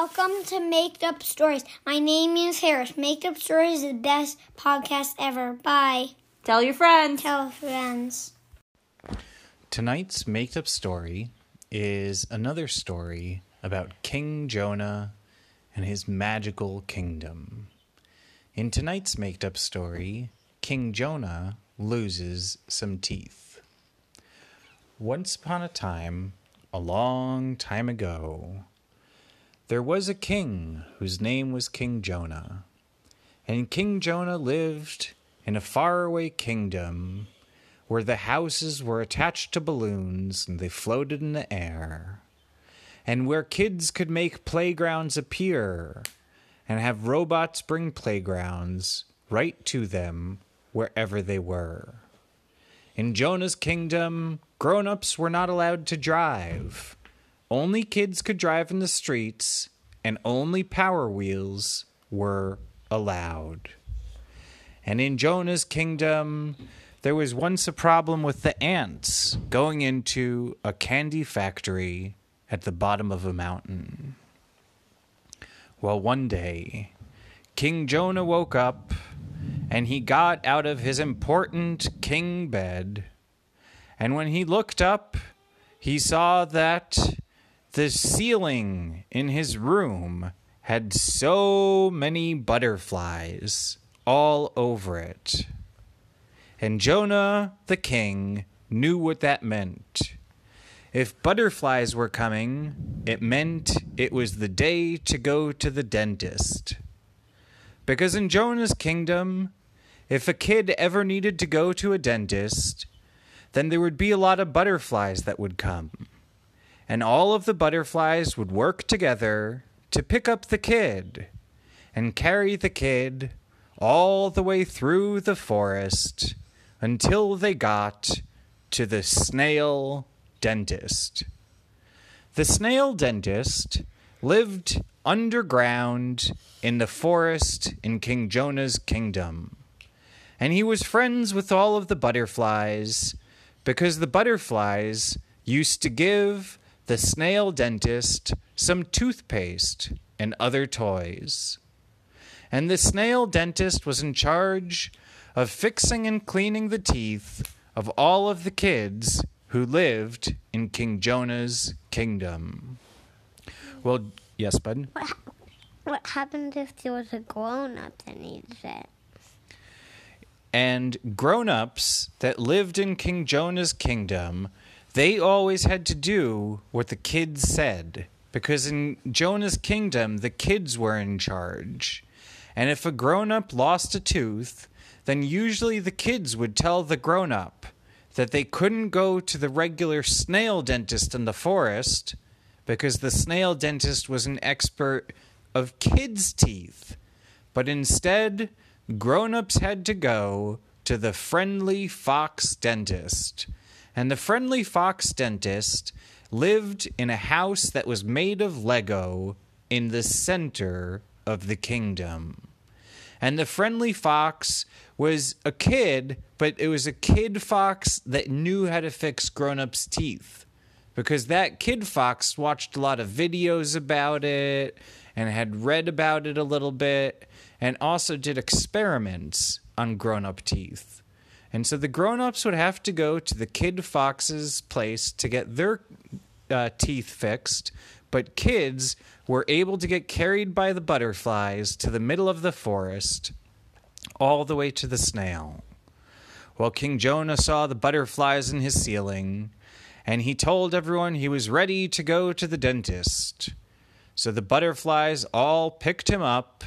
Welcome to Make Up Stories. My name is Harris. Make Up Stories is the best podcast ever. Bye. Tell your friends. Tell friends. Tonight's Make Up Story is another story about King Jonah and his magical kingdom. In tonight's Make Up Story, King Jonah loses some teeth. Once upon a time, a long time ago, there was a king whose name was King Jonah. And King Jonah lived in a faraway kingdom where the houses were attached to balloons and they floated in the air, and where kids could make playgrounds appear and have robots bring playgrounds right to them wherever they were. In Jonah's kingdom, grown ups were not allowed to drive only kids could drive in the streets, and only power wheels were allowed. And in Jonah's kingdom, there was once a problem with the ants going into a candy factory at the bottom of a mountain. Well, one day, King Jonah woke up and he got out of his important king bed. And when he looked up, he saw that the ceiling in his room had so many butterflies all over it. And Jonah the king knew what that meant. If butterflies were coming, it meant it was the day to go to the dentist. Because in Jonah's kingdom, if a kid ever needed to go to a dentist, then there would be a lot of butterflies that would come and all of the butterflies would work together to pick up the kid and carry the kid all the way through the forest until they got to the snail dentist. The snail dentist lived underground in the forest in King Jonah's kingdom. And he was friends with all of the butterflies because the butterflies used to give the snail dentist some toothpaste and other toys. And the snail dentist was in charge of fixing and cleaning the teeth of all of the kids who lived in King Jonah's kingdom. Well, yes, bud? What, what happened if there was a grown up that needs it? And grown ups that lived in King Jonah's kingdom they always had to do what the kids said because in Jonah's kingdom, the kids were in charge. And if a grown up lost a tooth, then usually the kids would tell the grown up that they couldn't go to the regular snail dentist in the forest because the snail dentist was an expert of kids' teeth. But instead, grown ups had to go to the friendly fox dentist and the friendly fox dentist lived in a house that was made of Lego in the center of the kingdom. And the friendly fox was a kid, but it was a kid fox that knew how to fix grown ups' teeth. Because that kid fox watched a lot of videos about it and had read about it a little bit and also did experiments on grown up teeth. And so the grown ups would have to go to the kid fox's place to get their uh, teeth fixed, but kids were able to get carried by the butterflies to the middle of the forest, all the way to the snail. Well, King Jonah saw the butterflies in his ceiling, and he told everyone he was ready to go to the dentist. So the butterflies all picked him up,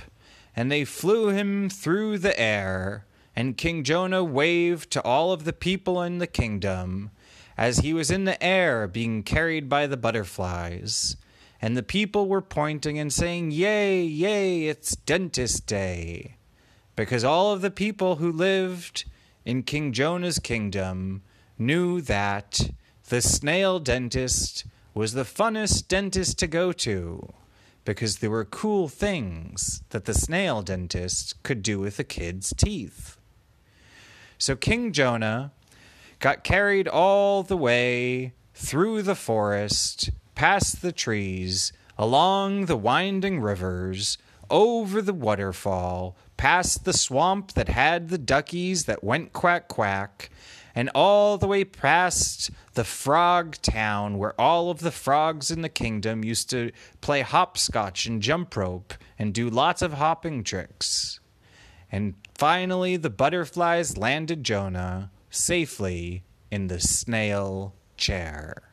and they flew him through the air and King Jonah waved to all of the people in the kingdom as he was in the air being carried by the butterflies. And the people were pointing and saying, Yay, yay, it's dentist day. Because all of the people who lived in King Jonah's kingdom knew that the snail dentist was the funnest dentist to go to because there were cool things that the snail dentist could do with a kid's teeth. So King Jonah got carried all the way through the forest, past the trees, along the winding rivers, over the waterfall, past the swamp that had the duckies that went quack quack, and all the way past the frog town where all of the frogs in the kingdom used to play hopscotch and jump rope and do lots of hopping tricks. And finally, the butterflies landed Jonah safely in the snail chair.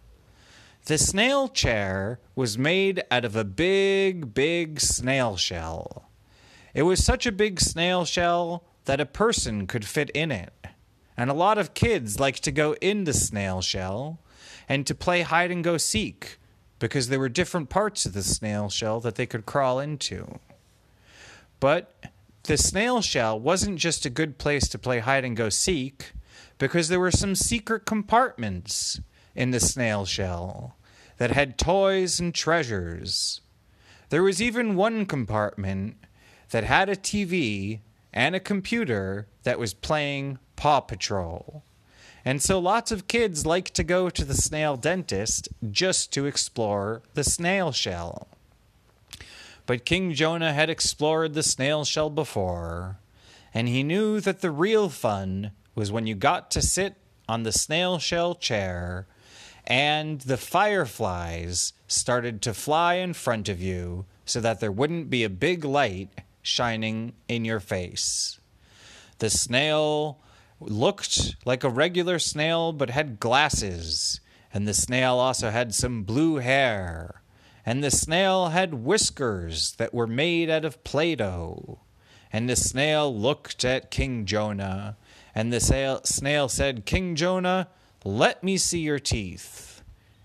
The snail chair was made out of a big, big snail shell. It was such a big snail shell that a person could fit in it. And a lot of kids liked to go in the snail shell and to play hide and go seek because there were different parts of the snail shell that they could crawl into. But the snail shell wasn't just a good place to play hide and go seek because there were some secret compartments in the snail shell that had toys and treasures. There was even one compartment that had a TV and a computer that was playing Paw Patrol. And so lots of kids like to go to the snail dentist just to explore the snail shell. But King Jonah had explored the snail shell before, and he knew that the real fun was when you got to sit on the snail shell chair and the fireflies started to fly in front of you so that there wouldn't be a big light shining in your face. The snail looked like a regular snail but had glasses, and the snail also had some blue hair, and the snail had whiskers that were made out of Play Doh. And the snail looked at King Jonah, and the snail said, King Jonah, let me see your teeth.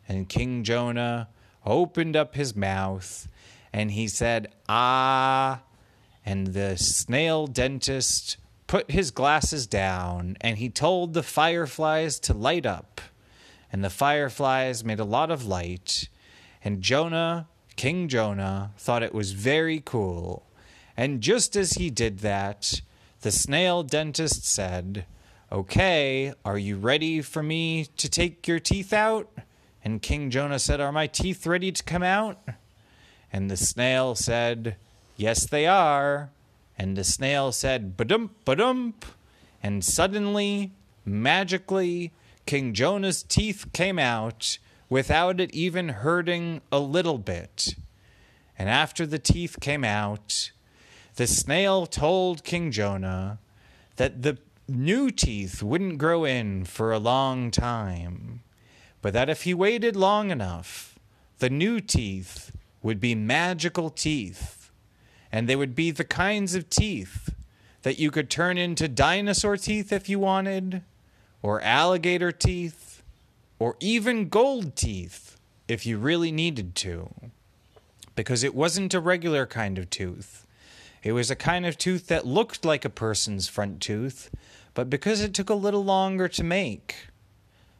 And King Jonah opened up his mouth, and he said, Ah. And the snail dentist put his glasses down and he told the fireflies to light up. And the fireflies made a lot of light. And Jonah, King Jonah, thought it was very cool. And just as he did that, the snail dentist said, Okay, are you ready for me to take your teeth out? And King Jonah said, Are my teeth ready to come out? And the snail said, Yes, they are. And the snail said, Badump, badump. And suddenly, magically, King Jonah's teeth came out without it even hurting a little bit. And after the teeth came out, the snail told King Jonah that the new teeth wouldn't grow in for a long time, but that if he waited long enough, the new teeth would be magical teeth and they would be the kinds of teeth that you could turn into dinosaur teeth if you wanted, or alligator teeth, or even gold teeth if you really needed to. Because it wasn't a regular kind of tooth. It was a kind of tooth that looked like a person's front tooth, but because it took a little longer to make,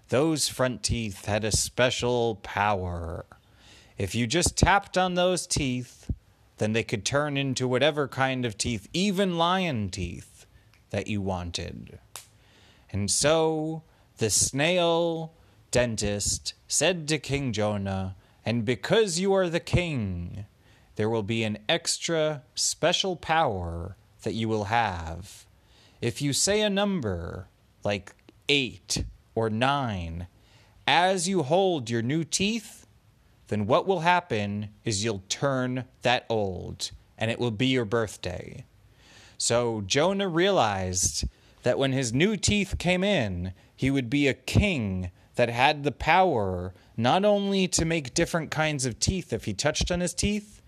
those front teeth had a special power. If you just tapped on those teeth, then they could turn into whatever kind of teeth, even lion teeth, that you wanted. And so the snail dentist said to King Jonah, And because you are the king, there will be an extra special power that you will have. If you say a number like eight or nine, as you hold your new teeth, then what will happen is you'll turn that old and it will be your birthday. So Jonah realized that when his new teeth came in, he would be a king that had the power not only to make different kinds of teeth if he touched on his teeth,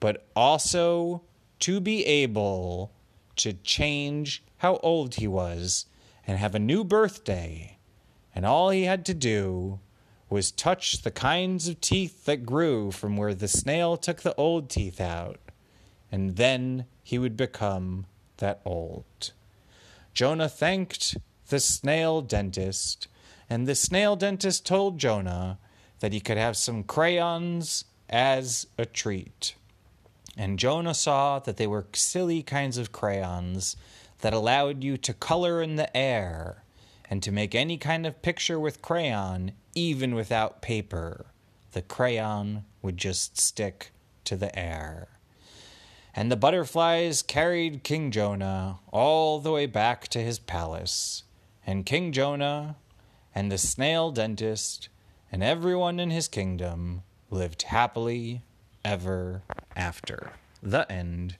but also to be able to change how old he was and have a new birthday. And all he had to do was touch the kinds of teeth that grew from where the snail took the old teeth out, and then he would become that old. Jonah thanked the snail dentist, and the snail dentist told Jonah that he could have some crayons as a treat. And Jonah saw that they were silly kinds of crayons that allowed you to color in the air and to make any kind of picture with crayon even without paper, the crayon would just stick to the air. And the butterflies carried King Jonah all the way back to his palace. And King Jonah and the snail dentist and everyone in his kingdom lived happily ever after. The end.